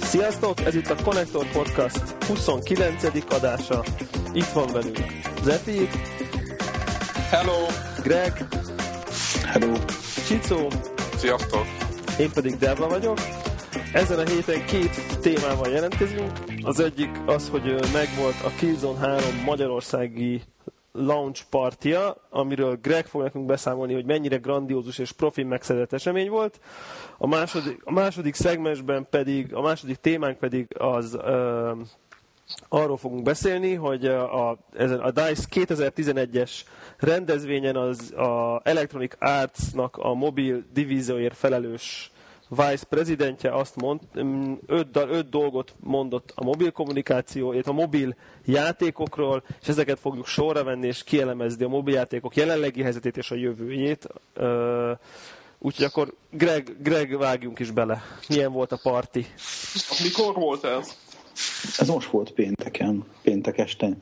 Sziasztok! Ez itt a Connector Podcast 29. adása. Itt van velünk Zeti, Hello! Greg, Hello. Csicó, Sziasztok! én pedig Debla vagyok. Ezen a héten két témával jelentkezünk. Az egyik az, hogy megvolt a Killzone 3 magyarországi launch partja, amiről Greg fog nekünk beszámolni, hogy mennyire grandiózus és profi megszerzett esemény volt. A második, a második szegmensben pedig, a második témánk pedig az ö, arról fogunk beszélni, hogy a, a, a DICE 2011-es rendezvényen az a Electronic Arts-nak a mobil divízióért felelős Vice prezidentje azt mond, mm, öt, öt dolgot mondott a mobil kommunikáció, illetve a mobil játékokról, és ezeket fogjuk sorra venni és kielemezni a mobil játékok jelenlegi helyzetét és a jövőjét. Úgyhogy akkor Greg, Greg vágjunk is bele. Milyen volt a parti? Mikor volt ez? Ez most volt pénteken, péntek este.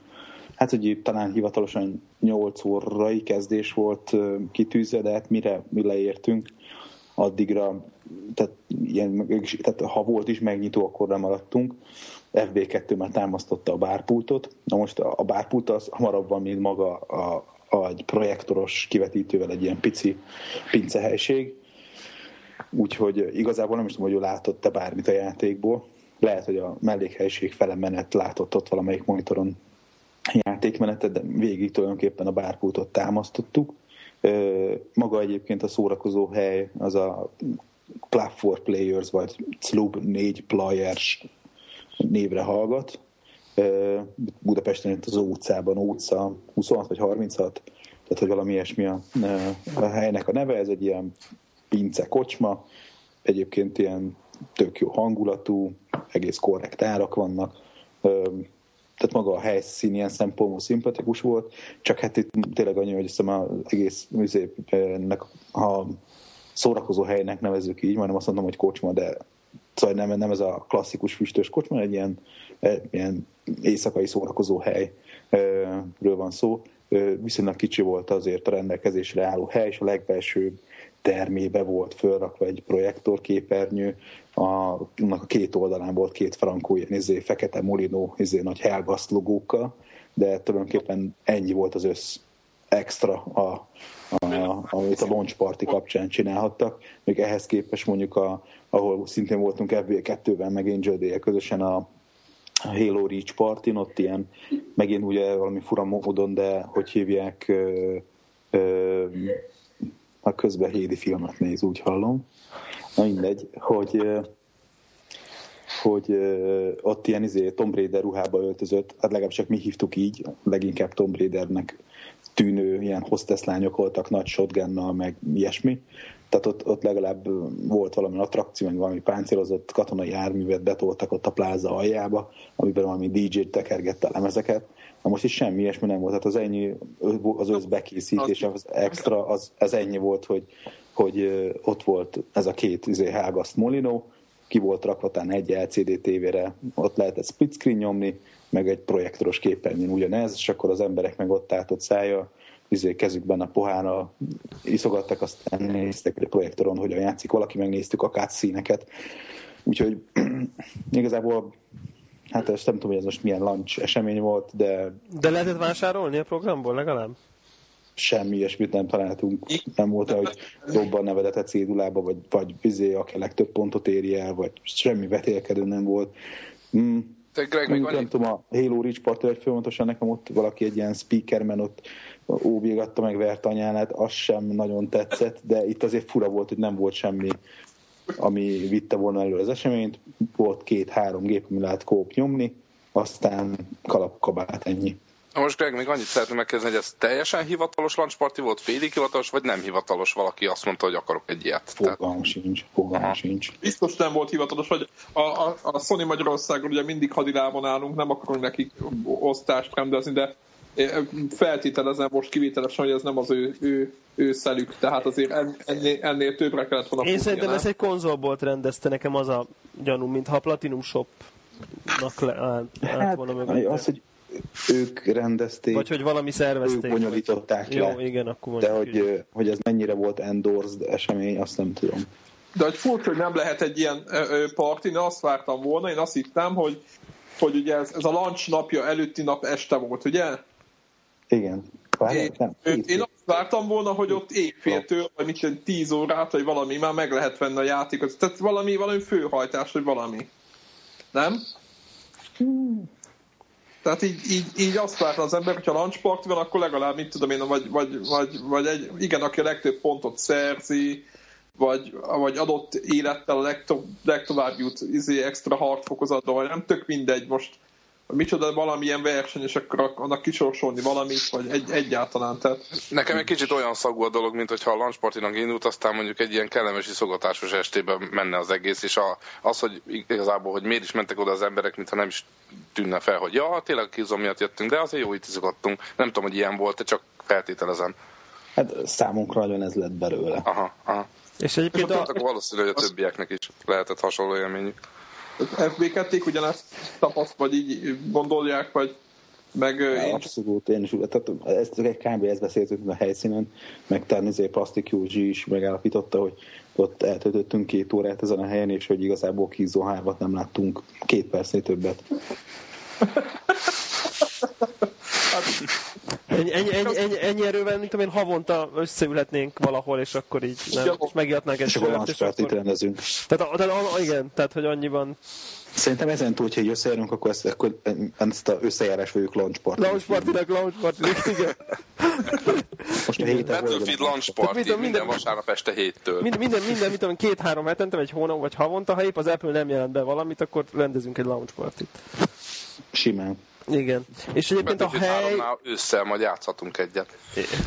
Hát, hogy talán hivatalosan 8 órai kezdés volt kitűzve, de hát mire mi leértünk, addigra, tehát, ilyen, tehát ha volt is megnyitó, akkor nem maradtunk. FB2 már támasztotta a bárpultot. Na most a, a bárpult az hamarabb van, mint maga a, a, egy projektoros kivetítővel egy ilyen pici pincehelység. Úgyhogy igazából nem is tudom, hogy ő látott-e bármit a játékból. Lehet, hogy a mellékhelyiség fele menet látott ott valamelyik monitoron játékmenetet, de végig tulajdonképpen a bárpultot támasztottuk. Maga egyébként a szórakozó hely az a Club for Players, vagy Club 4 Players névre hallgat. Budapesten itt az utcában, utca 26 vagy 36, tehát hogy valami ilyesmi a, a helynek a neve, ez egy ilyen pince kocsma, egyébként ilyen tök jó hangulatú, egész korrekt árak vannak, tehát maga a helyszín ilyen szempontból szimpatikus volt, csak hát itt tényleg annyi, hogy hiszem az egész műzépnek, ha szórakozó helynek nevezzük így, majdnem azt mondom, hogy kocsma, de szóval nem, nem ez a klasszikus füstös kocsma, egy ilyen, ilyen éjszakai szórakozó helyről van szó. Viszonylag kicsi volt azért a rendelkezésre álló hely, és a legbelső termébe volt fölrakva egy projektorképernyő, a, annak a két oldalán volt két frankó, ilyen izé, fekete molinó, izé, nagy Helgast logókkal, de tulajdonképpen ennyi volt az össz extra, a, a, amit a launch party kapcsán csinálhattak. Még ehhez képest mondjuk, a, ahol szintén voltunk FB2-vel, meg Angel day közösen a, a Halo Reach Party, ott ilyen, megint ugye valami fura módon, de hogy hívják, ö, ö, a közben Hédi filmet néz, úgy hallom. Na mindegy, hogy hogy ott ilyen izé, Tomb Raider ruhába öltözött, hát legalábbis csak mi hívtuk így, leginkább Tomb Raidernek tűnő ilyen hostess lányok voltak nagy shotgunnal, meg ilyesmi. Tehát ott, ott legalább volt valami attrakció, meg valami páncélozott katonai járművet betoltak ott a pláza aljába, amiben valami DJ tekergette a lemezeket. Na most is semmi ilyesmi nem volt. Tehát az ennyi, az összbekészítés, az extra, az, az ennyi volt, hogy, hogy ott volt ez a két izé, Hágaszt Molino, ki volt rakva talán egy LCD tévére, ott lehetett split screen nyomni, meg egy projektoros képernyőn ugyanez, és akkor az emberek meg ott állt ott szája, izé, kezükben a pohárra iszogattak, aztán néztek a projektoron, hogyan játszik valaki, megnéztük a cutscene-eket. Úgyhogy igazából hát ezt nem tudom, hogy ez most milyen lunch esemény volt, de De lehetett vásárolni a programból legalább? semmi ilyesmit nem találtunk. Nem volt, hogy dobban nevedet a cédulába, vagy, vagy bizé, aki a legtöbb pontot éri el, vagy semmi vetélkedő nem volt. Mm, Te Greg, még nem tudom, a Halo Reach party egy folyamatosan nekem ott valaki egy ilyen speakermen ott óbégatta meg vert anyánát, az sem nagyon tetszett, de itt azért fura volt, hogy nem volt semmi, ami vitte volna elő az eseményt. Volt két-három gép, ami lehet kóp nyomni, aztán kalapkabát ennyi. Na most Greg, még annyit szeretném megkérdezni, hogy ez teljesen hivatalos lunch party volt, félig hivatalos, vagy nem hivatalos? Valaki azt mondta, hogy akarok egy ilyet. Fogalmam sincs, fogalmam Aha. sincs. Biztos nem volt hivatalos, hogy a, a, a Sony Magyarországon ugye mindig hadilában állunk, nem akarunk nekik osztást rendezni, de feltételezem most kivételesen, hogy ez nem az ő, ő, ő szelük, tehát azért en- ennél, ennél többre kellett volna Én szerintem nem? ezt egy konzolbolt rendezte, nekem az a gyanú, mintha a Platinum Shop-nak le, állt, állt Hát, volna mögötte. az, hogy ők rendezték, Vagy hogy valami ők szervezték. bonyolították Jó, le. igen, akkor De hogy, így. hogy ez mennyire volt endorsed esemény, azt nem tudom. De hogy furcsa, hogy nem lehet egy ilyen ö, ö, parti, én azt vártam volna, én azt hittem, hogy, hogy ugye ez, ez a lunch napja előtti nap este volt, ugye? Igen. Én, nem, én, azt vártam volna, hogy ott éjféltől, vagy mit tudom, 10 órát, vagy valami, már meg lehet venni a játékot. Tehát valami, valami főhajtás, vagy valami. Nem? Tehát így, így, így azt várta az ember, hogyha lunch party van, akkor legalább, mit tudom én, vagy, vagy, vagy, vagy egy, igen, aki a legtöbb pontot szerzi, vagy, vagy adott élettel a legto, legtovább jut izé, extra hard fokozatba, vagy nem tök mindegy most, micsoda valamilyen verseny, és akkor annak kisorsolni valamit, vagy egy, egyáltalán. Tehát Nekem egy kicsit olyan szagú a dolog, mint hogyha a lunchpartinak indult, aztán mondjuk egy ilyen kellemes szogatásos estében menne az egész, és a, az, hogy igazából, hogy miért is mentek oda az emberek, mintha nem is tűnne fel, hogy ja, tényleg kizom miatt jöttünk, de azért jó itt izgattunk. Nem tudom, hogy ilyen volt, csak feltételezem. Hát számunkra nagyon ez lett belőle. Aha, aha. És egyébként Tehát a, valószínű, hogy a többieknek is lehetett hasonló élményük. FB2-k ugyanezt tapaszt, vagy így gondolják, vagy meg ö, én Abszolút, én is tehát ezt egy kb. ezt beszéltünk a helyszínen, meg Ternizé Plastic Józsi is megállapította, hogy ott eltöltöttünk két órát ezen a helyen, és hogy igazából Kizó 3 nem láttunk két percnél többet. ennyi, ennyi, ennyi, ennyi, ennyi erővel, mint én, havonta összeülhetnénk valahol, és akkor így nem, Igen. és megijednánk egy És akkor sört, és party akkor... rendezünk. Tehát, tehát, igen, tehát, hogy annyiban Szerintem ezen túl, hogyha így összejárunk, akkor ezt, akkor ezt a összejárás vagyok lunch party. launch partinek, launch partinek, igen. Most a héten Battlefield Launch Party minden- minden, vasárnap este héttől. Minden, minden, minden, mit tudom, két-három hetente, vagy hónap, vagy havonta, ha épp az Apple nem jelent be valamit, akkor rendezünk egy launch partit. Simán. Igen. És egyébként a hely... 3-nál ősszel majd játszhatunk egyet.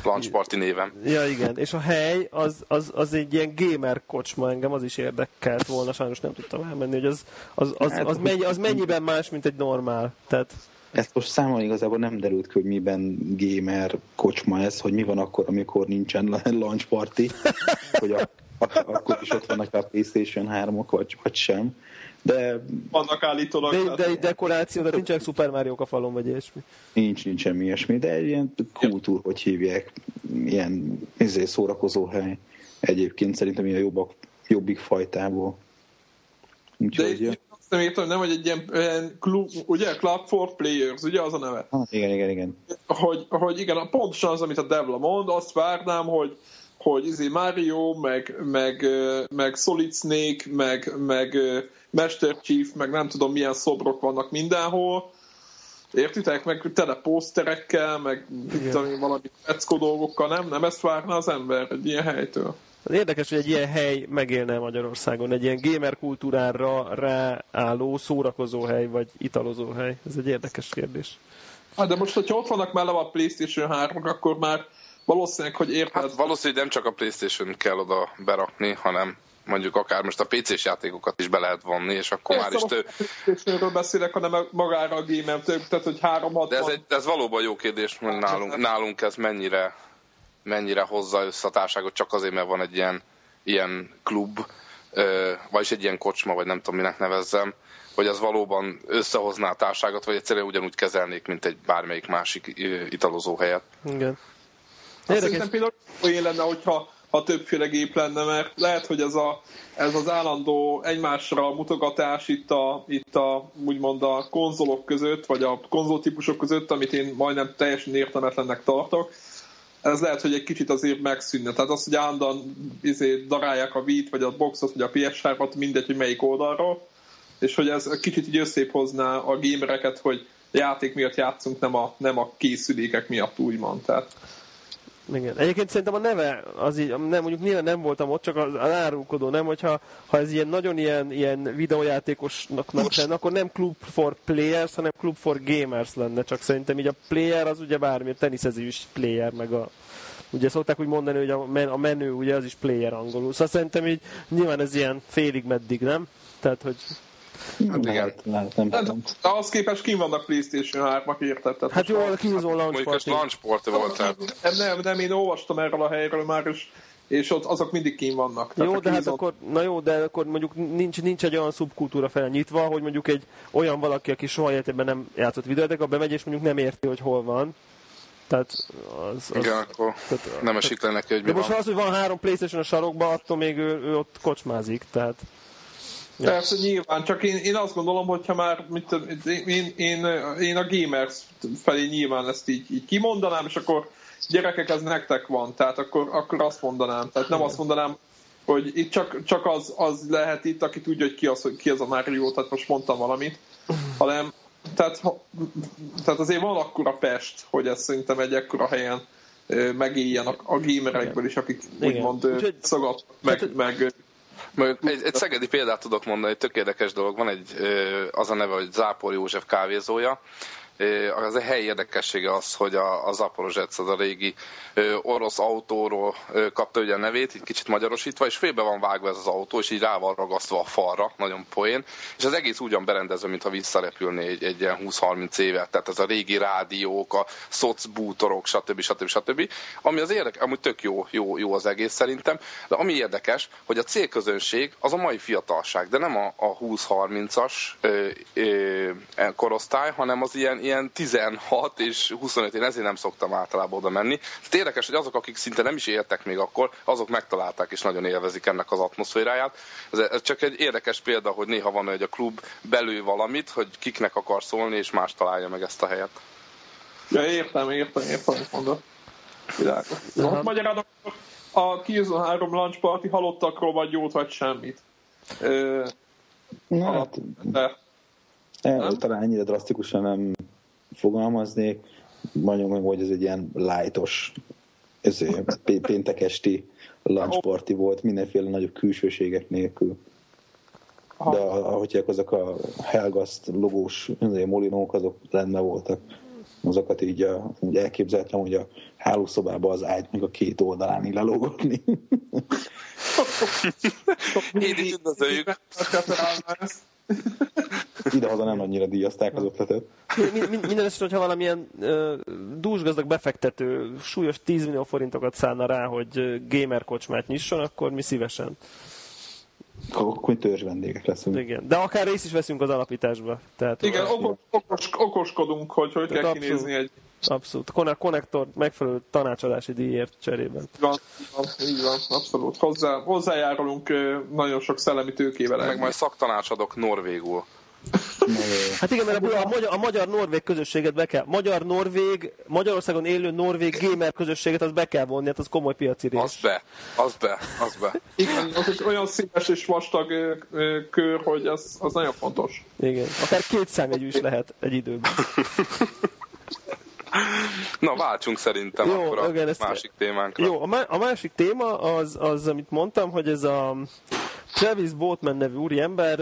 Launch Party néven. Ja, igen. És a hely, az, az, az egy ilyen gamer kocsma, engem az is érdekelt volna, sajnos nem tudtam elmenni, hogy az, az, az, az, mennyi, az mennyiben más, mint egy normál. Tehát, Ezt most számon igazából nem derült ki, hogy miben gamer kocsma ez, hogy mi van akkor, amikor nincsen launch party, hogy a, a, akkor is ott vannak a Playstation 3-ok, vagy, vagy sem. De vannak állítólag. de, de dekoráció, de nincsenek Super mario a falon, vagy ilyesmi. nincs, nincs semmi ilyesmi, de egy ilyen kultúr, hogy hívják, ilyen izé, szórakozó hely. Egyébként szerintem ilyen jobbak, jobbik fajtából. De Úgyhogy, azt nem értem, nem, hogy egy ilyen, ilyen klub, ugye, Club for Players, ugye az a neve? ah, igen, igen, igen. hogy, hogy igen, pontosan az, amit a Devla mond, azt várnám, hogy hogy izé Mario, meg, meg, meg Solid Snake, meg, meg Master Chief, meg nem tudom milyen szobrok vannak mindenhol. Értitek? Meg tele poszterekkel, meg tudom, valami peckó dolgokkal, nem? Nem ezt várna az ember egy ilyen helytől? Érdekes, hogy egy ilyen hely megélne Magyarországon, egy ilyen gamer kultúrára ráálló szórakozó hely, vagy italozó hely. Ez egy érdekes kérdés. Hát de most, hogyha ott vannak mellett a Playstation 3 akkor már valószínűleg, hogy érted, Hát valószínűleg nem csak a Playstation kell oda berakni, hanem mondjuk akár most a PC-s játékokat is be lehet vonni, és akkor már is Persze, tő... PlayStation-ről beszélek, hanem magára a gamer tehát hogy 360. De ez, egy, ez valóban jó kérdés, hogy nálunk, nálunk ez mennyire, mennyire hozza össze a társágot, csak azért, mert van egy ilyen, ilyen klub, vagyis egy ilyen kocsma, vagy nem tudom, minek nevezzem, hogy az valóban összehozná a társágot, vagy egyszerűen ugyanúgy kezelnék, mint egy bármelyik másik italozó helyet. Igen. Azt Érdekes. Szerintem például olyan lenne, hogyha ha többféle gép lenne, mert lehet, hogy ez, a, ez az állandó egymásra mutogatás itt a, itt a úgymond a konzolok között, vagy a konzoltípusok között, amit én majdnem teljesen értelmetlennek tartok, ez lehet, hogy egy kicsit azért megszűnne. Tehát az, hogy állandóan izé, darálják a Wii-t, vagy a boxot, vagy a PS3-at, mindegy, hogy melyik oldalról, és hogy ez kicsit így összép a gamereket, hogy játék miatt játszunk, nem a, nem a készülékek miatt, úgymond. Tehát Igen. Egyébként szerintem a neve, az így, nem, mondjuk nyilván nem voltam ott, csak az, árulkodó, nem, hogyha ha ez ilyen nagyon ilyen, ilyen videójátékosnak lenne, akkor nem Club for Players, hanem Club for Gamers lenne, csak szerintem így a player az ugye bármi, a teniszező is player, meg a Ugye szokták úgy mondani, hogy a, men, a menő ugye az is player angolul. Szóval szerintem így nyilván ez ilyen félig meddig, nem? Tehát, hogy igen. Lehet, lehet, nem Hát, ahhoz képest kim vannak PlayStation 3-ak, érted? Tehát hát jó, a kihúzó launch Mondjuk ez party. launch party volt, tehát Nem, nem, nem, én olvastam erről a helyről már, és és ott azok mindig kín vannak. Tehát jó, de hát akkor, na jó, de akkor mondjuk nincs, nincs egy olyan szubkultúra felnyitva, hogy mondjuk egy olyan valaki, aki soha életében nem játszott videójátékkal, bemegy, és mondjuk nem érti, hogy hol van. Tehát az, az, Igen, akkor tehát, nem esik le neki, hogy mi De most van. az, hogy van három Playstation a sarokban, attól még ő, ő ott kocsmázik, tehát... Ja. Persze, nyilván, csak én, én azt gondolom, hogyha már mit, én, én, én a gamers felé nyilván ezt így, így kimondanám, és akkor gyerekek, ez nektek van, tehát akkor, akkor azt mondanám. Tehát nem azt mondanám, hogy itt csak, csak az, az lehet itt, aki tudja, hogy ki az, ki az a Mario, tehát most mondtam valamit, hanem tehát, tehát azért van akkora Pest, hogy ez szerintem egy ekkora helyen megéljen a, a gamerekből is, akik úgymond szagat, meg, meg egy, egy szegedi példát tudok mondani, tök érdekes dolog. Van egy, az a neve, hogy Zápor József kávézója, az a helyi érdekessége az, hogy a, a Zaporozsec, az a régi orosz autóról kapta ugye a nevét, így kicsit magyarosítva, és félbe van vágva ez az autó, és így rá van ragasztva a falra, nagyon poén, és az egész ugyan berendezve, mintha visszarepülné egy, egy ilyen 20-30 évet, tehát ez a régi rádiók, a szocbútorok, stb. stb. stb. Ami az érdekes, amúgy tök jó, jó, jó az egész szerintem, de ami érdekes, hogy a célközönség az a mai fiatalság, de nem a, a 20-30-as korosztály, hanem az ilyen, ilyen 16 és 25, én ezért nem szoktam általában oda menni. Tehát érdekes, hogy azok, akik szinte nem is éltek még akkor, azok megtalálták és nagyon élvezik ennek az atmoszféráját. Ez, ez csak egy érdekes példa, hogy néha van, hogy a klub belül valamit, hogy kiknek akar szólni, és más találja meg ezt a helyet. Ja, értem, értem, értem, hogy mondod. Világos. Uh-huh. Magyarán a Killzone 3 launch party halottakról vagy jót, vagy semmit. Ö, Na, hát, de, talán ennyire drasztikusan nem fogalmaznék, mondjuk meg, hogy ez egy ilyen ezért, péntek esti lunch party volt, mindenféle nagyobb külsőségek nélkül. De ahogy azok a Helgast logós molinók, azok rendben voltak. Azokat így, a, úgy elképzeltem, hogy a hálószobába az ágy meg a két oldalán így lelógatni. Én is üdvözöljük. Idehaza nem annyira díjazták az ötletet. Minden esetre, hogyha valamilyen uh, dúsgazdag befektető súlyos 10 millió forintokat szállna rá, hogy gamer kocsmát nyisson, akkor mi szívesen. Akkor törzs vendégek leszünk. Igen, de akár részt is veszünk az alapításba. Tehát Igen, okos, okos, okoskodunk, hogy hogy kell abszolút, kinézni egy... Abszolút. Konnektor megfelelő tanácsadási díjért cserében. Így van, így van abszolút. Hozzá, hozzájárulunk nagyon sok szellemi tőkével. Meg majd szaktanácsadok norvégul. Hát igen, mert a, a, magyar, a magyar-norvég közösséget be kell. Magyar-norvég, Magyarországon élő norvég gamer közösséget az be kell vonni, hát az komoly piaci rész. Az be, az be, az be. Igen, az egy olyan színes és vastag kör, hogy az, az nagyon fontos. Igen, akár két számjegyű is lehet egy időben. Na, váltsunk szerintem jó, akkor a igen, ezt, másik témánkra. Jó, a, má, a másik téma az, az, amit mondtam, hogy ez a Travis Boatman nevű úriember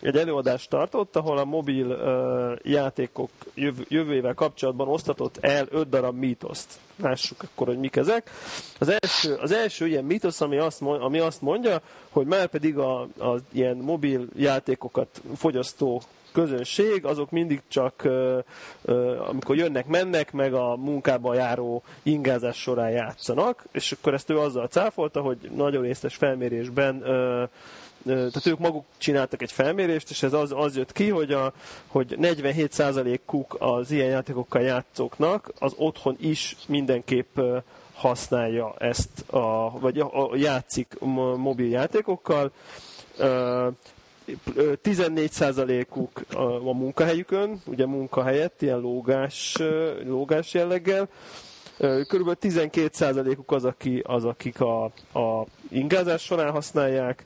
egy előadást tartott, ahol a mobil játékok jövő, jövőjével kapcsolatban osztatott el öt darab mítoszt. Lássuk akkor, hogy mik ezek. Az első, az első ilyen mítosz, ami azt, ami azt mondja, hogy már pedig a, a ilyen mobil játékokat fogyasztó közönség, azok mindig csak amikor jönnek-mennek, meg a munkába járó ingázás során játszanak, és akkor ezt ő azzal cáfolta, hogy nagyon részes felmérésben tehát ők maguk csináltak egy felmérést, és ez az, az jött ki, hogy, a, hogy 47%-uk az ilyen játékokkal játszóknak az otthon is mindenképp használja ezt, a, vagy a, a játszik mobil játékokkal. 14%-uk a munkahelyükön, ugye munkahelyett, ilyen lógás, lógás jelleggel, Körülbelül 12%-uk az, aki, az akik a, a ingázás során használják,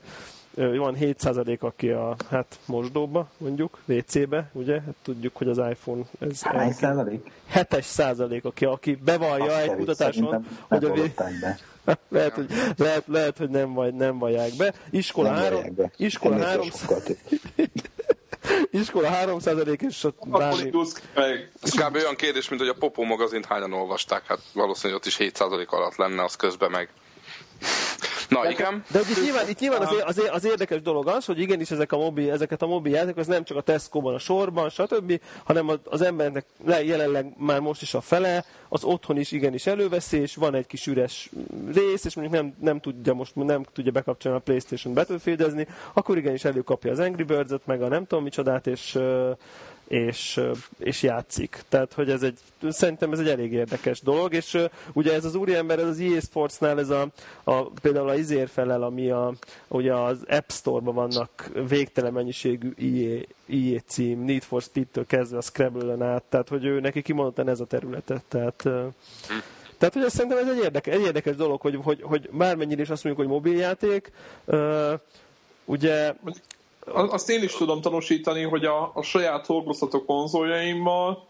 van 7% aki a hát mosdóba, mondjuk, WC-be, ugye? Hát tudjuk, hogy az iPhone... Ez Hány százalék? 7 százalék, aki, aki bevallja Azt egy kutatáson, hogy a, lehet, hogy, lehet, lehet, hogy nem, vagy, nem vallják be. Iskola nem 3, be. iskola 3, iskola 3 százalék, és ott bármi... Ez kb. olyan kérdés, mint hogy a Popó magazint hányan olvasták. Hát valószínűleg ott is 7 százalék alatt lenne, az közben meg. Na, Na igen. De hogy itt nyilván, itt nyilván az, az, az, érdekes dolog az, hogy igenis ezek a mobil, ezeket a mobil játékokat, nem csak a Tesco-ban, a sorban, stb., hanem az embernek jelenleg már most is a fele, az otthon is igenis előveszi, és van egy kis üres rész, és mondjuk nem, nem tudja most nem tudja bekapcsolni a Playstation battlefield akkor igenis előkapja az Angry Birds-et, meg a nem tudom micsodát, és és, és játszik. Tehát, hogy ez egy, szerintem ez egy elég érdekes dolog, és ugye ez az úriember, ez az EA Sportsnál, ez a, a például a izér felel, ami a, ugye az App Store-ban vannak végtelen mennyiségű EA, EA cím, Need for Speed-től kezdve a Scrabble-en át, tehát, hogy ő neki kimondottan ez a területe. Tehát, tehát, hogy szerintem ez egy érdekes, egy érdekes dolog, hogy, hogy, hogy bármennyire is azt mondjuk, hogy mobiljáték, ugye azt én is tudom tanúsítani, hogy a, a saját horgozható konzoljaimmal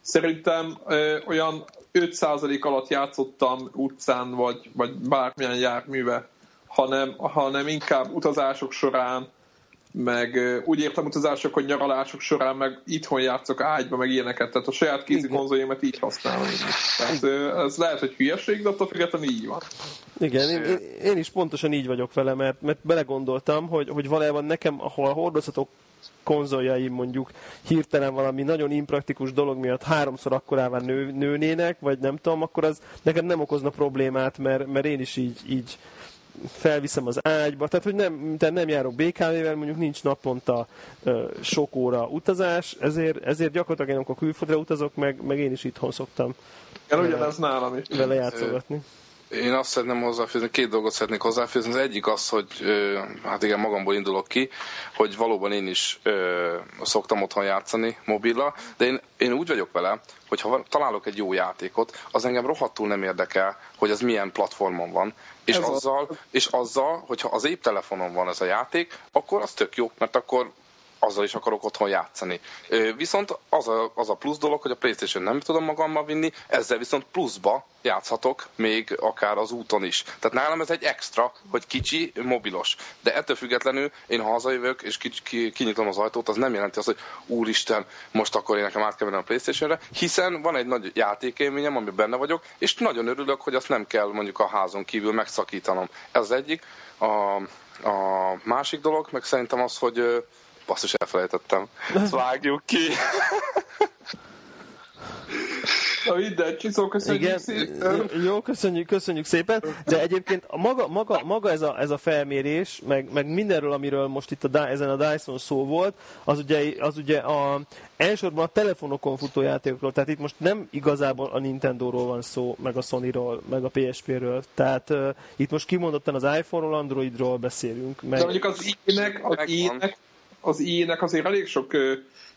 szerintem ö, olyan 5% alatt játszottam utcán, vagy, vagy bármilyen járműve, hanem, hanem inkább utazások során, meg úgy értem utazások, hogy nyaralások során, meg itthon játszok ágyba, meg ilyeneket, tehát a saját kézi konzoljaimat így használom. Tehát ez lehet, hogy hülyeség, de attól függetlenül így van. Igen, én, én, is pontosan így vagyok vele, mert, mert belegondoltam, hogy, hogy valójában nekem, ahol a hordozhatok konzoljaim mondjuk hirtelen valami nagyon impraktikus dolog miatt háromszor akkorává nő, nőnének, vagy nem tudom, akkor az nekem nem okozna problémát, mert, mert én is így, így felviszem az ágyba, tehát hogy nem, tehát nem járok BKV-vel, mondjuk nincs naponta ö, sok óra utazás, ezért, ezért gyakorlatilag én amikor külföldre utazok, meg, meg én is itthon szoktam Igen, ugyanez nálam is. vele játszogatni. Én azt szeretném hozzáfűzni, két dolgot szeretnék hozzáfűzni. Az egyik az, hogy hát igen, magamból indulok ki, hogy valóban én is ö, szoktam otthon játszani mobilla, de én, én úgy vagyok vele, hogy ha találok egy jó játékot, az engem rohadtul nem érdekel, hogy az milyen platformon van. És azzal, és azzal, hogyha az épp telefonon van ez a játék, akkor az tök jó, mert akkor azzal is akarok otthon játszani. Viszont az a, az a plusz dolog, hogy a Playstation nem tudom magammal vinni, ezzel viszont pluszba játszhatok még akár az úton is. Tehát nálam ez egy extra, hogy kicsi, mobilos. De ettől függetlenül én ha hazajövök és ki, ki, kinyitom az ajtót, az nem jelenti azt, hogy úristen, most akkor én nekem át kell a Playstation-re, hiszen van egy nagy játékélményem, amiben benne vagyok, és nagyon örülök, hogy azt nem kell mondjuk a házon kívül megszakítanom. Ez az egyik. A, a másik dolog, meg szerintem az, hogy Basszus, elfelejtettem. Ezt vágjuk ki. Na minden, Csiszó, köszönjük Igen, szépen. Jó, köszönjük, köszönjük szépen. De egyébként a maga, maga, maga ez, a, ez a felmérés, meg, meg mindenről, amiről most itt a, ezen a Dyson szó volt, az ugye, az ugye a, elsősorban a telefonokon futó játékokról, tehát itt most nem igazából a Nintendo-ról van szó, meg a Sony-ról, meg a PSP-ről, tehát uh, itt most kimondottan az iPhone-ról, Android-ról beszélünk. Meg... De mondjuk az i-nek, az i-nek az i-nek azért elég sok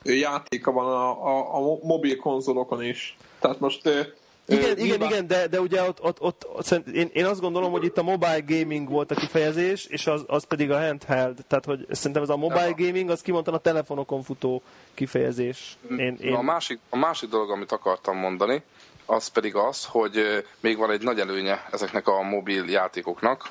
játéka van a, a, a mobil konzolokon is. Tehát most igen, uh, igen, igen, de, de ugye ott, ott, ott, ott én, én azt gondolom, hogy itt a mobile gaming volt a kifejezés, és az, az pedig a handheld. Tehát, hogy szerintem ez a mobile gaming, az kimondtan a telefonokon futó kifejezés. Én, én... A, másik, a másik dolog, amit akartam mondani, az pedig az, hogy még van egy nagy előnye ezeknek a mobil játékoknak,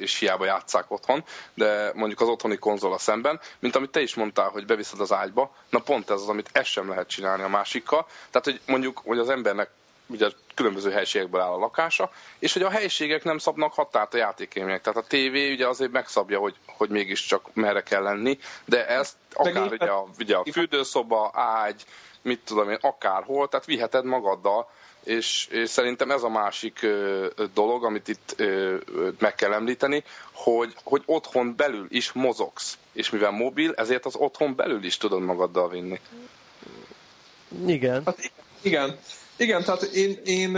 és hiába játszák otthon, de mondjuk az otthoni konzola szemben, mint amit te is mondtál, hogy beviszed az ágyba, na pont ez az, amit ezt sem lehet csinálni a másikkal. Tehát, hogy mondjuk, hogy az embernek ugye különböző helységekből áll a lakása, és hogy a helységek nem szabnak határt a játékélmények. Tehát a tévé ugye azért megszabja, hogy, hogy mégiscsak merre kell lenni, de ezt akár ugye a, ugye a fürdőszoba, ágy, mit tudom én, akárhol, tehát viheted magaddal, és, és szerintem ez a másik ö, dolog, amit itt ö, meg kell említeni, hogy, hogy otthon belül is mozogsz, és mivel mobil, ezért az otthon belül is tudod magaddal vinni. Igen. Hát, igen. Igen, tehát én, én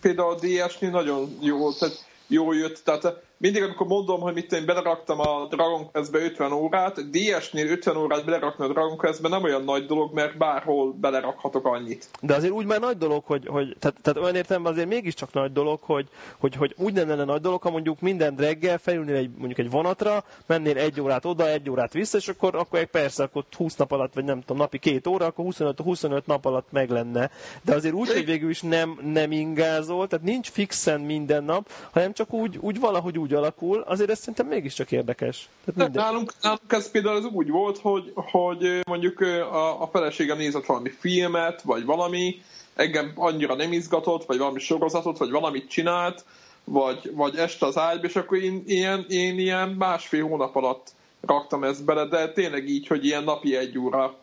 például a DS-nél nagyon jó, tehát jó jött, tehát mindig, amikor mondom, hogy mit én beleraktam a Dragon Quest-be 50 órát, DS-nél 50 órát belerakni a Dragon Quest-be nem olyan nagy dolog, mert bárhol belerakhatok annyit. De azért úgy már nagy dolog, hogy, hogy tehát, tehát olyan értelemben azért mégiscsak nagy dolog, hogy, hogy, hogy úgy nem lenne nagy dolog, ha mondjuk minden reggel felülnél egy, mondjuk egy vonatra, mennél egy órát oda, egy órát vissza, és akkor, akkor egy persze, akkor 20 nap alatt, vagy nem tudom, napi két óra, akkor 25-25 nap alatt meg lenne. De azért úgy, hogy végül is nem, nem ingázol, tehát nincs fixen minden nap, hanem csak úgy, úgy valahogy úgy alakul, azért ez szerintem mégiscsak érdekes. Tehát minden... nálunk, nálunk ez például ez úgy volt, hogy, hogy mondjuk a, a feleségem nézett valami filmet, vagy valami, engem annyira nem izgatott, vagy valami sorozatot, vagy valamit csinált, vagy, vagy este az ágyba, és akkor én ilyen, én ilyen másfél hónap alatt raktam ezt bele, de tényleg így, hogy ilyen napi egy óra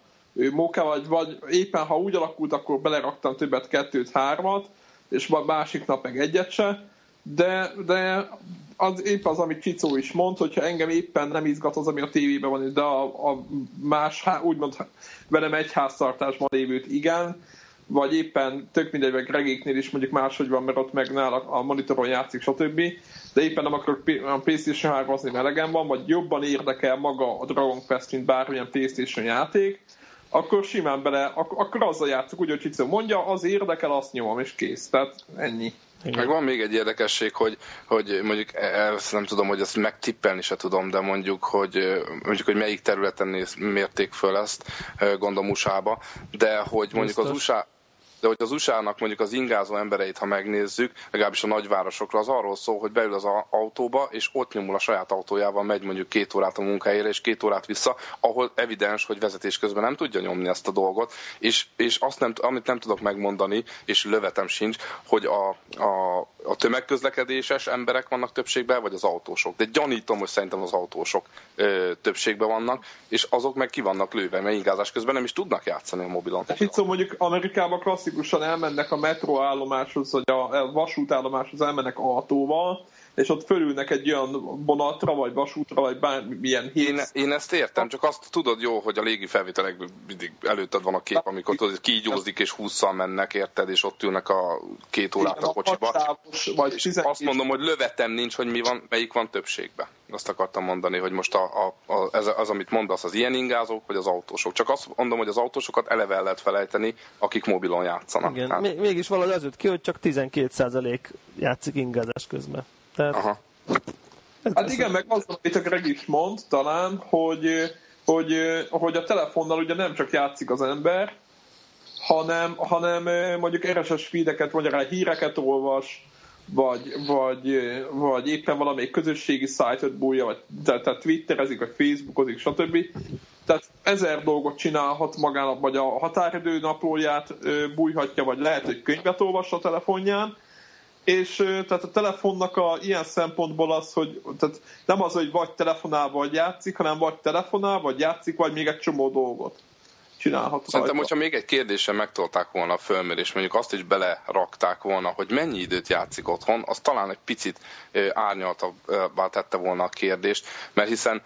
móka, vagy, vagy éppen ha úgy alakult, akkor beleraktam többet, kettőt, hármat, és másik nap meg egyet se, de, de az épp az, amit Csicó is mond, hogyha engem éppen nem izgat az, ami a tévében van, de a, a más, úgymond velem egy háztartásban lévőt igen, vagy éppen tök mindegy, vagy Gregéknél is mondjuk máshogy van, mert ott meg nála a monitoron játszik, stb. De éppen nem akarok a PlayStation 3 hozni melegem van, vagy jobban érdekel maga a Dragon Quest, mint bármilyen PlayStation játék, akkor simán bele, ak- akkor azzal játszok, úgy, hogy Csicó mondja, az érdekel, azt nyomom, és kész. Tehát ennyi. Igen. Meg van még egy érdekesség, hogy, hogy mondjuk ezt nem tudom, hogy ezt megtippelni se tudom, de mondjuk, hogy mondjuk, hogy melyik területen néz, mérték föl ezt, gondolom USA-ba, de hogy mondjuk Biztos. az USA, de hogy az USA-nak mondjuk az ingázó embereit, ha megnézzük, legalábbis a nagyvárosokra, az arról szól, hogy beül az autóba, és ott nyomul a saját autójával, megy mondjuk két órát a munkahelyére, és két órát vissza, ahol evidens, hogy vezetés közben nem tudja nyomni ezt a dolgot, és, és azt nem, amit nem tudok megmondani, és lövetem sincs, hogy a, a, a tömegközlekedéses emberek vannak többségben, vagy az autósok. De gyanítom, hogy szerintem az autósok ö, többségben vannak, és azok meg ki vannak lőve, mert ingázás közben nem is tudnak játszani a mobilon. Hát itt szó mondjuk Amerikában klasszikus klasszikusan elmennek a metroállomáshoz, vagy a vasútállomáshoz elmennek autóval, és ott fölülnek egy olyan vonatra, vagy vasútra, vagy bármilyen hír. Én, én ezt értem, csak azt tudod jó, hogy a légi felvételekben mindig előtted van a kép, amikor tudod, kígyózik és húszal mennek, érted, és ott ülnek a két órát a kocsiba. vagy és azt mondom, hogy lövetem nincs, hogy mi van, melyik van többségben. Azt akartam mondani, hogy most a, a, a, ez az, amit mondasz, az ilyen ingázók, vagy az autósok. Csak azt mondom, hogy az autósokat eleve el lehet felejteni, akik mobilon játszanak. Igen, hát. mégis valahogy az jött ki, hogy csak 12% játszik ingázás közben. Tehát... Aha. Hát igen, meg az, amit a Greg is mond talán, hogy, hogy, hogy a telefonnal ugye nem csak játszik az ember, hanem, hanem mondjuk RSS feedeket, vagy híreket olvas, vagy, vagy, vagy éppen valamelyik közösségi szájtot bújja, vagy tehát, tehát twitterezik, vagy facebookozik, stb. Tehát ezer dolgot csinálhat magának, vagy a határidő naplóját bújhatja, vagy lehet, hogy könyvet olvas a telefonján, és tehát a telefonnak a ilyen szempontból az, hogy tehát nem az, hogy vagy telefonál, vagy játszik, hanem vagy telefonál, vagy játszik, vagy még egy csomó dolgot csinálhat. Szerintem, hogyha még egy kérdésen megtolták volna a fölmérés, mondjuk azt is belerakták volna, hogy mennyi időt játszik otthon, az talán egy picit árnyaltabbá tette volna a kérdést, mert hiszen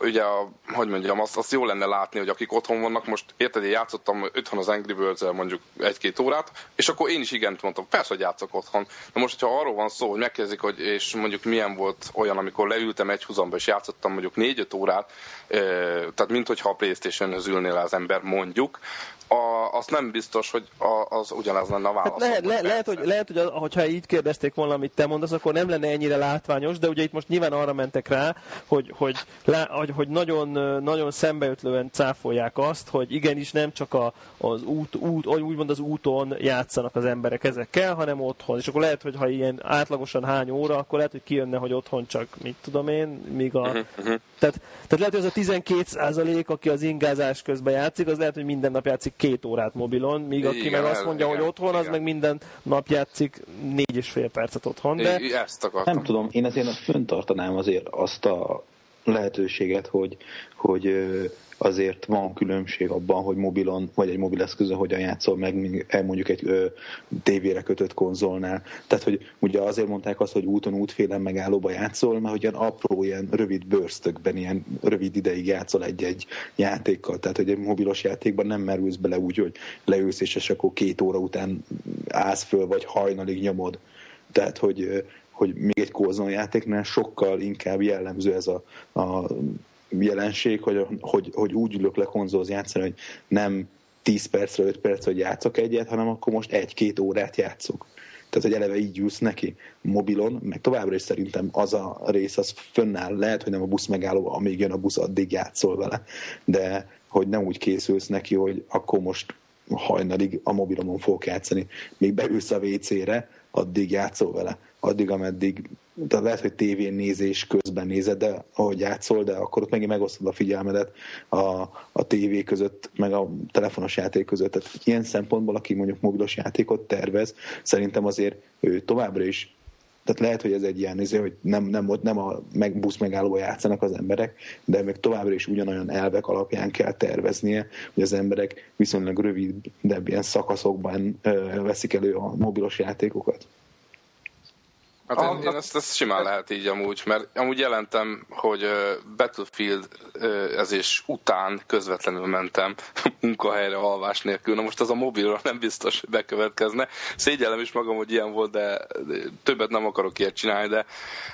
ugye, a, hogy mondjam, azt, azt jó lenne látni, hogy akik otthon vannak, most érted, én játszottam otthon az Angry birds mondjuk egy-két órát, és akkor én is igent mondtam, persze, hogy játszok otthon. De most, hogyha arról van szó, hogy megkezdik, hogy és mondjuk milyen volt olyan, amikor leültem egy húzamba, és játszottam mondjuk négy-öt órát, tehát mint hogyha a Playstation-höz ülnél az ember, mondjuk, a, az nem biztos, hogy a, az ugyanaz lenne a válasz. Hát le, le, lehet, hogy, lehet, hogy hogyha így kérdezték volna, amit te mondasz, akkor nem lenne ennyire látványos, de ugye itt most nyilván arra mentek rá, hogy, hogy, le, hogy, hogy nagyon, nagyon szembeötlően cáfolják azt, hogy igenis nem csak a, az út, út, úgymond az úton játszanak az emberek ezekkel, hanem otthon. És akkor lehet, hogy ha ilyen átlagosan hány óra, akkor lehet, hogy kijönne, hogy otthon csak, mit tudom én, míg a... Uh-huh, uh-huh. Tehát, tehát lehet, hogy az a 12 százalék, aki az ingázás közben játszik, az lehet, hogy minden nap játszik két órát mobilon, míg aki igen, meg azt mondja, igen, hogy otthon, igen. az meg minden nap játszik négy és fél percet otthon. De... Ezt akartam. Nem tudom, én azért föntartanám azért azt a lehetőséget, hogy, hogy azért van különbség abban, hogy mobilon, vagy egy mobileszközön hogyan játszol meg, mondjuk egy ö, tévére kötött konzolnál. Tehát, hogy ugye azért mondták azt, hogy úton útfélen megállóba játszol, mert hogy ilyen apró, ilyen rövid bőrztökben, ilyen rövid ideig játszol egy-egy játékkal. Tehát, hogy egy mobilos játékban nem merülsz bele úgy, hogy leülsz, és akkor két óra után állsz föl, vagy hajnalig nyomod. Tehát, hogy hogy még egy játéknál sokkal inkább jellemző ez a, a jelenség, hogy, hogy, hogy úgy ülök le konzolz játszani, hogy nem 10 percre, 5 perc, hogy játszok egyet, hanem akkor most egy-két órát játszok. Tehát, hogy eleve így ülsz neki mobilon, meg továbbra is szerintem az a rész, az fönnáll. Lehet, hogy nem a busz megálló, amíg jön a busz, addig játszol vele. De hogy nem úgy készülsz neki, hogy akkor most hajnalig a mobilomon fogok játszani. Még beülsz a WC-re, addig játszol vele addig, ameddig, de lehet, hogy tévén nézés közben nézed, de ahogy játszol, de akkor ott megint megosztod a figyelmedet a, a tévé között, meg a telefonos játék között. Tehát ilyen szempontból, aki mondjuk mobilos játékot tervez, szerintem azért ő továbbra is tehát lehet, hogy ez egy ilyen, izé, hogy nem, nem, ott nem a meg, busz megállóba játszanak az emberek, de még továbbra is ugyanolyan elvek alapján kell terveznie, hogy az emberek viszonylag rövidebb ilyen szakaszokban ö, veszik elő a mobilos játékokat. Hát én, én ezt, ezt simán lehet így amúgy, mert amúgy jelentem, hogy Battlefield ezés után közvetlenül mentem munkahelyre alvás nélkül. Na most az a mobilra nem biztos, hogy bekövetkezne. Szégyellem is magam, hogy ilyen volt, de többet nem akarok ilyet csinálni, de,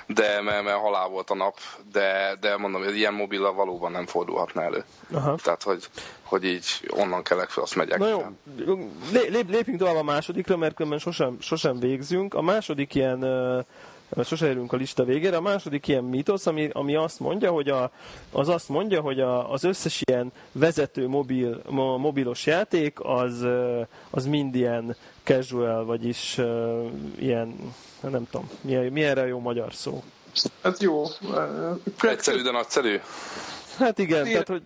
de mert, mert halál volt a nap, de, de mondom, hogy ilyen mobillal valóban nem fordulhatna elő. Aha. Tehát, hogy, hogy így onnan kelek fel, azt megyek. Na jó, lép, lépjünk tovább a másodikra, mert különben sosem, sosem végzünk. A második ilyen sose érünk a lista végére. A második ilyen mítosz, ami, ami azt mondja, hogy a, az azt mondja, hogy a, az összes ilyen vezető mobil, mo, mobilos játék az, az mind ilyen casual, vagyis uh, ilyen, nem tudom, milyen, milyenre jó magyar szó. Ez jó. Egyszerű, de nagyszerű. Hát igen, Én tehát hogy...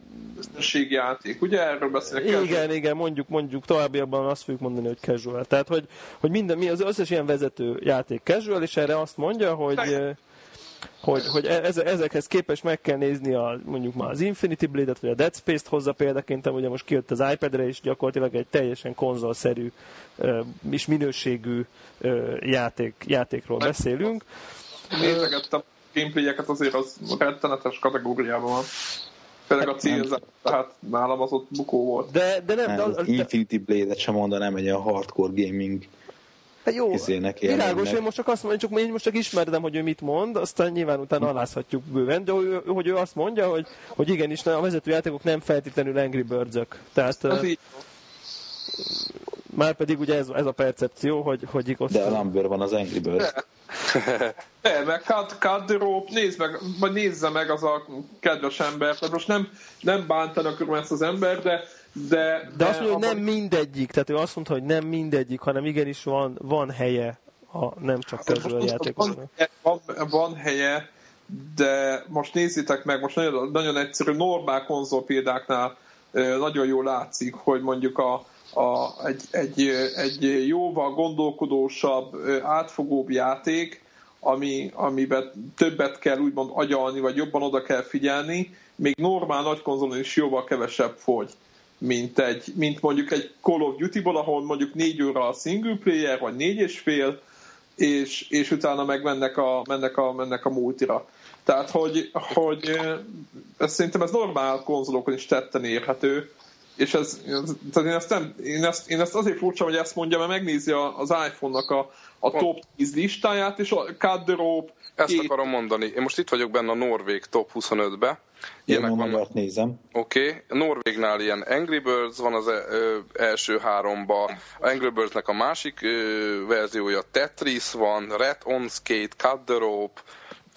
játék, ugye erről beszélek? Igen, casual. igen, mondjuk, mondjuk továbbiakban azt fogjuk mondani, hogy casual. Tehát, hogy, hogy minden, mi az összes ilyen vezető játék casual, és erre azt mondja, hogy hogy, hogy e- ezekhez képest meg kell nézni a, mondjuk már az Infinity Blade-et, vagy a Dead Space-t hozza példaként, ugye most kijött az iPad-re, és gyakorlatilag egy teljesen konzolszerű és minőségű játék, játékról beszélünk. Nézegettem gameplayeket azért az rettenetes kategóriában van. Főleg a célzat, tehát nálam az ott bukó volt. De, de nem, de az, az Infinity Blade-et sem mondanám egy a hardcore gaming Hát jó, világos, én most csak azt mondom, csak én most csak ismerem, hogy ő mit mond, aztán nyilván utána alázhatjuk bőven, de hogy, hogy ő azt mondja, hogy, hogy igenis a vezetőjátékok nem feltétlenül Angry Birds-ök. Tehát, az így. Már pedig ugye ez, ez a percepció, hogy, hogy igaz. De a number van az Angry Birds. De, meg cut, cut the rope, nézd meg, vagy nézze meg az a kedves ember. Tehát most nem, nem bántanak ezt az ember, de de, de, de azt mondja, hogy nem mindegyik, tehát ő azt mondta, hogy nem mindegyik, hanem igenis van, van helye a nem csak casual játékosnak. Van, van, van helye, de most nézzétek meg, most nagyon, nagyon egyszerű, normál konzol példáknál nagyon jól látszik, hogy mondjuk a, a, egy, egy, egy jóval gondolkodósabb, átfogóbb játék, ami, amiben többet kell úgymond agyalni, vagy jobban oda kell figyelni, még normál nagy konzolon is jóval kevesebb fogy, mint, egy, mint mondjuk egy Call of Duty-ból, ahol mondjuk négy óra a single player, vagy négy és fél, és, és utána meg mennek a, mennek a, mennek a multira. Tehát, hogy, hogy ez, szerintem ez normál konzolokon is tetten érhető, és ez, tehát én ezt, nem, én, ezt, én ezt azért furcsa, hogy ezt mondja, mert megnézi az iPhone-nak a, a top 10 listáját, és a Cut the Rope, ezt két... akarom mondani. Én most itt vagyok benne a Norvég top 25-be. Ilyenek van. nézem. Oké. Okay. Norvégnál ilyen Angry Birds van az ö, első háromba. A Angry Birdsnek a másik ö, verziója Tetris van, Red on Skate, Cut the Rope,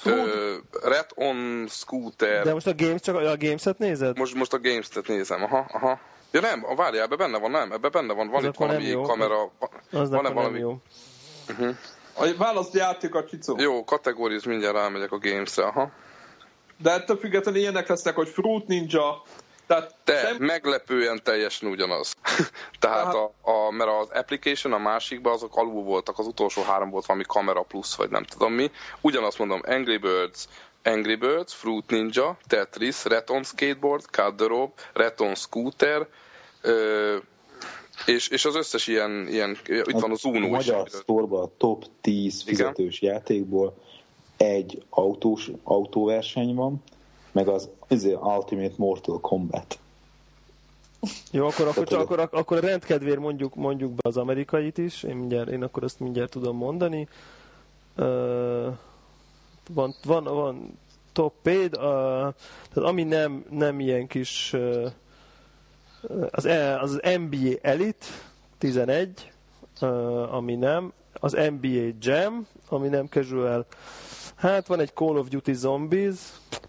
Ö, Red on Scooter. De most a Games csak a Games-et nézed? Most, most a Games-et nézem, aha, aha. Ja nem, a várjál, ebben benne van, nem, ebben benne van, van az itt valami jó. kamera, van-e valami... Jó. Uh-huh. A választ játék Csicó. Jó, kategóriz, mindjárt rámegyek a Games-re, aha. De ettől függetlenül ilyenek lesznek, hogy Fruit Ninja, tehát de sem... meglepően teljesen ugyanaz. Tehát a, a, mert az application a másikban azok alul voltak, az utolsó három volt valami kamera plusz, vagy nem tudom mi. Ugyanazt mondom, Angry Birds, Angry Birds, Fruit Ninja, Tetris, Reton Skateboard, Cut the Rope, Reton Scooter, ö, és, és az összes ilyen, ilyen itt van az Uno a is. Magyar sztorban a top 10 fizetős Igen? játékból egy autós, autóverseny van, meg az, az Ultimate Mortal Kombat. Jó, akkor, akkor, csak, akkor, akkor rendkedvér mondjuk, mondjuk be az amerikait is, én, mindjárt, én akkor ezt mindjárt tudom mondani. Uh, van, van, van top paid, uh, tehát ami nem, nem ilyen kis uh, az, e, az NBA Elite 11, uh, ami nem, az NBA Jam, ami nem casual. Hát van egy Call of Duty Zombies,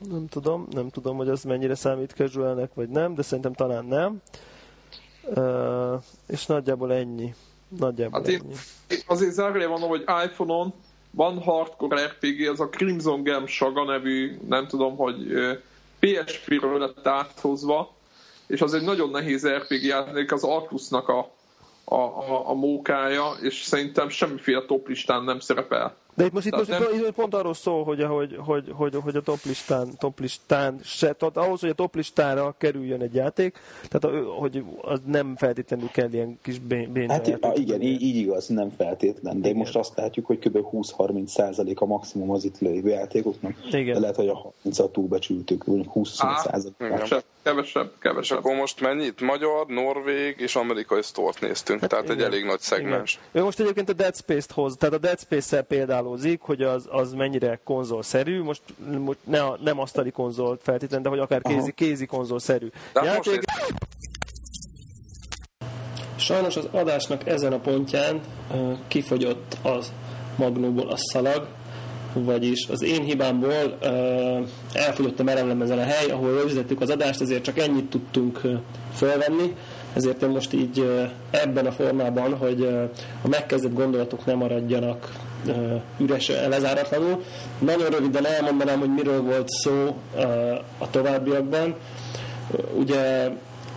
nem tudom, nem tudom, hogy az mennyire számít casualnek, vagy nem, de szerintem talán nem. Uh, és nagyjából ennyi. Nagyjából hát ennyi. Én, azért zárója mondom, hogy iPhone-on van hardcore RPG, ez a Crimson Gem Saga nevű, nem tudom, hogy PSP-ről lett áthozva, és az egy nagyon nehéz RPG játék, az Artusnak a, a, a, a mókája, és szerintem semmiféle top listán nem szerepel. De itt most, itt most nem... itt pont arról szól, hogy, hogy, hogy, hogy, hogy a toplistán, toplistán se, tehát ahhoz, hogy a toplistára kerüljön egy játék, tehát a, hogy az nem feltétlenül kell ilyen kis bénja Hát játék, igen, így, így, igaz, nem feltétlen, de igen. most azt látjuk, hogy kb. 20-30 százalék a maximum az itt lévő játékoknak, igen. de lehet, hogy a 30-at túlbecsültük, mondjuk 20 százalék. Kevesebb, kevesebb, akkor most mennyit? Magyar, norvég és amerikai sztort néztünk, hát tehát igen. egy elég nagy szegmens. Igen. Ő most egyébként a Dead Space-t hoz, tehát a Dead Space-szel példálózik, hogy az, az mennyire konzolszerű, most, most ne, nem asztali konzol feltétlenül, de hogy akár kézi, kézi konzolszerű. Játék... Sajnos az adásnak ezen a pontján uh, kifogyott az magnóból a szalag, vagyis az én hibámból uh, elfogyott a meremlemezen a hely, ahol rögzítettük az adást, ezért csak ennyit tudtunk uh, felvenni, ezért én most így ebben a formában, hogy a megkezdett gondolatok nem maradjanak üres lezáratlanul. Nagyon röviden elmondanám, hogy miről volt szó a továbbiakban. Ugye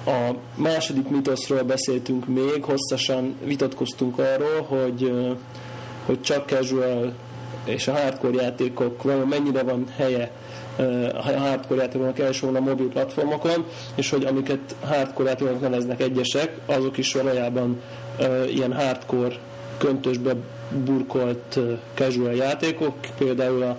a második mitoszról beszéltünk még, hosszasan vitatkoztunk arról, hogy, hogy csak casual és a hardcore játékok vajon mennyire van helye a hardcore játékoknak elsősorban a mobil platformokon, és hogy amiket hardcore játékoknak neveznek egyesek, azok is valójában ilyen hardcore köntösbe burkolt casual játékok, például a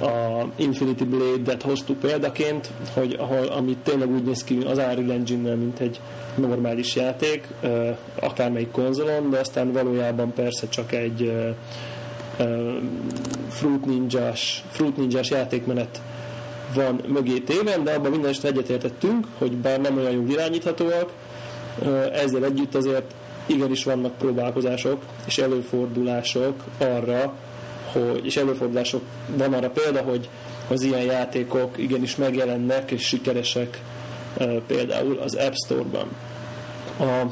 a Infinity Blade-et hoztuk példaként, hogy ahol, ami tényleg úgy néz ki az Unreal engine mint egy normális játék, akármelyik konzolon, de aztán valójában persze csak egy Fruit Ninja-s, Fruit Ninja-s játékmenet van mögé téven, de abban minden egyetértettünk, hogy bár nem olyan jól irányíthatóak, ezzel együtt azért igenis vannak próbálkozások és előfordulások arra, hogy, és előfordulások van arra példa, hogy az ilyen játékok igenis megjelennek és sikeresek például az App Store-ban. A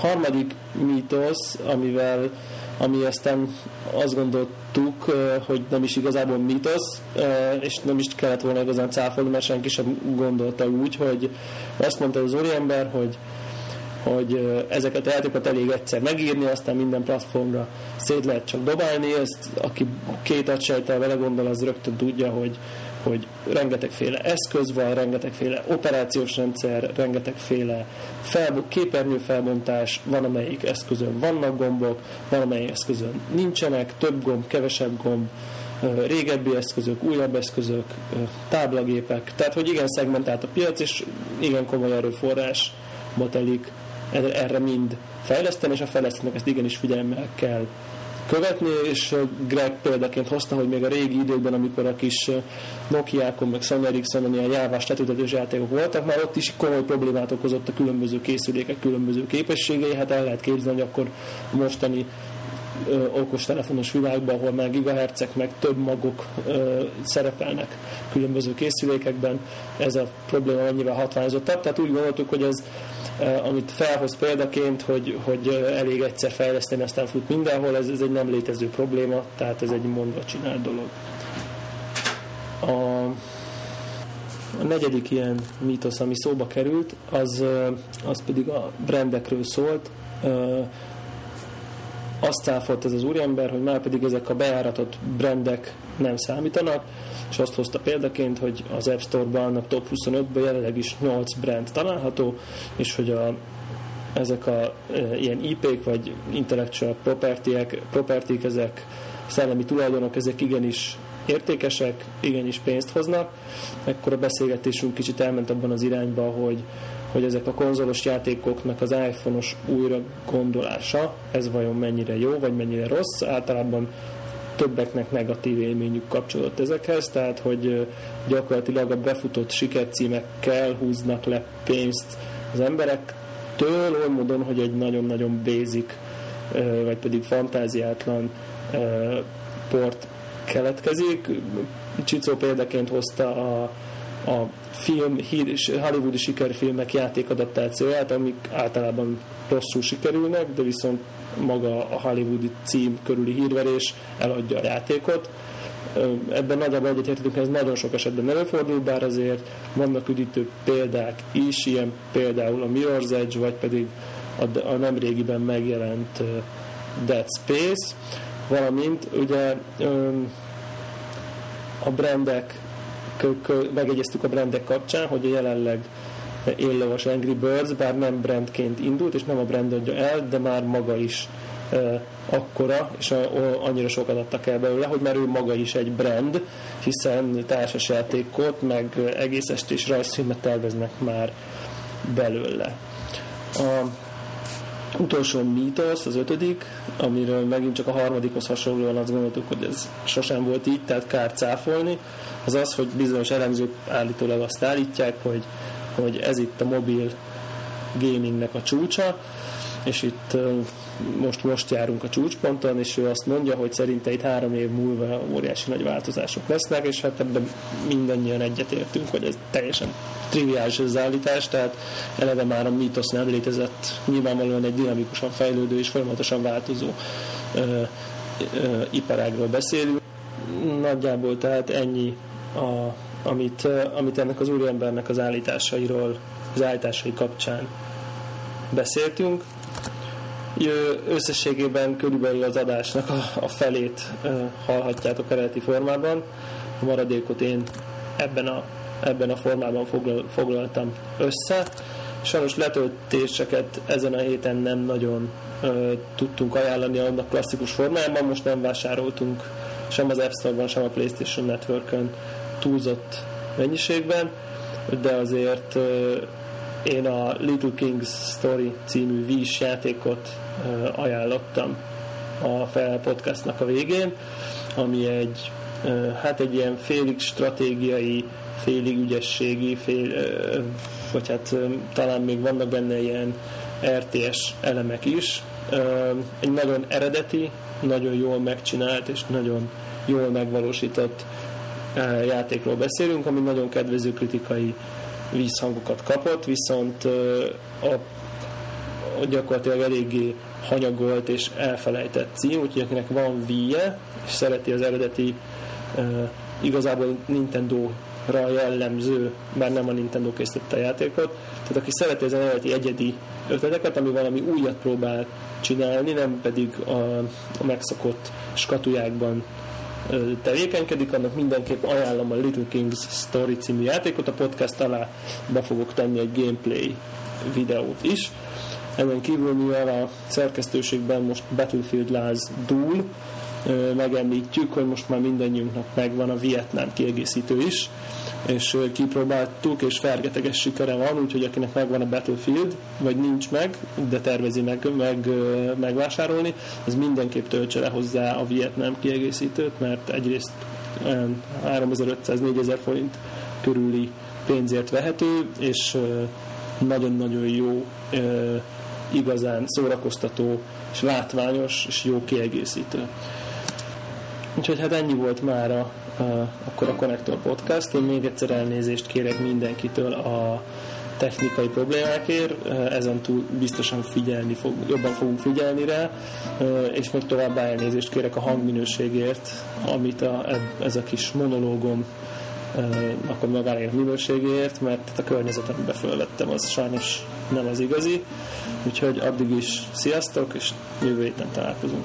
harmadik mítosz, amivel ami aztán azt gondoltuk, hogy nem is igazából mítosz, és nem is kellett volna igazán cáfolni, mert senki sem gondolta úgy, hogy azt mondta az úriember, hogy hogy ezeket a játékokat elég egyszer megírni, aztán minden platformra szét lehet csak dobálni, ezt aki két agysejtel vele gondol, az rögtön tudja, hogy, hogy rengetegféle eszköz van, rengetegféle operációs rendszer, rengetegféle fel, képernyő felbontás, van amelyik eszközön vannak gombok, van amelyik eszközön nincsenek, több gomb, kevesebb gomb, régebbi eszközök, újabb eszközök, táblagépek, tehát hogy igen szegmentált a piac, és igen komoly erőforrás botelik erre mind fejleszteni, és a fejlesztőnek ezt igenis figyelemmel kell követni, és Greg példaként hozta, hogy még a régi időkben, amikor a kis Nokia-kon, meg Sony Ericsson ilyen jávás tetőtetős játékok voltak, már ott is komoly problémát okozott a különböző készülékek különböző képességei, hát el lehet képzelni, hogy akkor mostani ö, okostelefonos világban, ahol már gigahercek, meg több magok ö, szerepelnek különböző készülékekben, ez a probléma annyival hatványozottabb. Tehát úgy gondoltuk, hogy ez amit felhoz példaként, hogy, hogy elég egyszer fejleszteni, aztán fut mindenhol, ez, ez egy nem létező probléma, tehát ez egy mondva csinált dolog. A, a negyedik ilyen mítosz, ami szóba került, az, az pedig a brandekről szólt. Azt cáfolt ez az úriember, hogy már pedig ezek a bejáratott brandek nem számítanak, és azt hozta példaként, hogy az App Store-ban a top 25-ben jelenleg is 8 brand található, és hogy a, ezek a e, ilyen IP-k vagy intellectual property-ek, property ezek szellemi tulajdonok, ezek igenis értékesek, igenis pénzt hoznak. Ekkor a beszélgetésünk kicsit elment abban az irányba, hogy, hogy ezek a konzolos játékoknak az iPhone-os újra gondolása, ez vajon mennyire jó, vagy mennyire rossz. Általában többeknek negatív élményük kapcsolódott ezekhez, tehát hogy gyakorlatilag a befutott sikercímekkel húznak le pénzt az emberektől, oly módon, hogy egy nagyon-nagyon basic, vagy pedig fantáziátlan port keletkezik. Csicó példaként hozta a, a film, hollywoodi sikerfilmek játékadaptációját, amik általában rosszul sikerülnek, de viszont maga a hollywoodi cím körüli hírverés eladja a játékot. Ebben nagyjából egyetértünk, ez nagyon sok esetben előfordul, bár azért vannak üdítő példák is, ilyen például a Mirror's Edge, vagy pedig a, a nemrégiben megjelent Dead Space, valamint ugye a brandek, megegyeztük a brandek kapcsán, hogy a jelenleg éllovas Angry Birds, bár nem brandként indult, és nem a brand adja el, de már maga is akkora, és annyira sokat adtak el belőle, hogy már ő maga is egy brand, hiszen társasjátékot, meg egész estés rajzfilmet terveznek már belőle. A utolsó mítosz, az ötödik, amiről megint csak a harmadikhoz hasonlóan azt gondoltuk, hogy ez sosem volt így, tehát kár cáfolni, az az, hogy bizonyos elemzők állítólag azt állítják, hogy, hogy ez itt a mobil gamingnek a csúcsa, és itt most, most járunk a csúcsponton, és ő azt mondja, hogy szerinte itt három év múlva óriási nagy változások lesznek, és hát ebben mindannyian egyetértünk, hogy ez teljesen triviális az állítás, tehát eleve már a mítosz nem létezett, nyilvánvalóan egy dinamikusan fejlődő és folyamatosan változó ö, ö, iparágról beszélünk. Nagyjából tehát ennyi, a, amit, amit ennek az úriembernek az állításairól, az állításai kapcsán beszéltünk összességében körülbelül az adásnak a, a felét hallhatjátok eredeti formában. A maradékot én ebben a, ebben a formában foglal, foglaltam össze. Sajnos letöltéseket ezen a héten nem nagyon ö, tudtunk ajánlani annak klasszikus formájában, most nem vásároltunk sem az App Store-ban, sem a PlayStation Network-ön túlzott mennyiségben, de azért ö, én a Little Kings Story című víz játékot ajánlottam a Fel podcastnak a végén, ami egy hát egy ilyen félig stratégiai, félig ügyességi, fél, vagy hát talán még vannak benne ilyen RTS elemek is. Egy nagyon eredeti, nagyon jól megcsinált és nagyon jól megvalósított játékról beszélünk, ami nagyon kedvező kritikai vízhangokat kapott, viszont a, a gyakorlatilag eléggé hanyagolt és elfelejtett cím, úgyhogy akinek van Wii-je, és szereti az eredeti igazából Nintendo-ra jellemző, bár nem a Nintendo készítette a játékot, tehát aki szereti az eredeti egyedi ötleteket, ami valami újat próbál csinálni, nem pedig a, a megszokott skatujákban tevékenykedik, annak mindenképp ajánlom a Little Kings Story című játékot, a podcast alá be fogok tenni egy gameplay videót is. Ezen kívül, mivel a szerkesztőségben most Battlefield láz dúl, megemlítjük, hogy most már mindannyiunknak megvan a Vietnám kiegészítő is, és kipróbáltuk, és fergeteges sikere van, úgyhogy akinek megvan a Battlefield, vagy nincs meg, de tervezi meg, meg megvásárolni, az mindenképp töltse le hozzá a Vietnám kiegészítőt, mert egyrészt 3500-4000 forint körüli pénzért vehető, és nagyon-nagyon jó, igazán szórakoztató, és látványos, és jó kiegészítő. Úgyhogy hát ennyi volt már a, a, akkor a Connector Podcast. Én még egyszer elnézést kérek mindenkitől a technikai problémákért, ezen túl biztosan figyelni fog, jobban fogunk figyelni rá, és még tovább elnézést kérek a hangminőségért, amit a, ez a kis monológom akkor magáért minőségéért, mert a környezetembe fölvettem, az sajnos nem az igazi. Úgyhogy addig is sziasztok, és jövő héten találkozunk.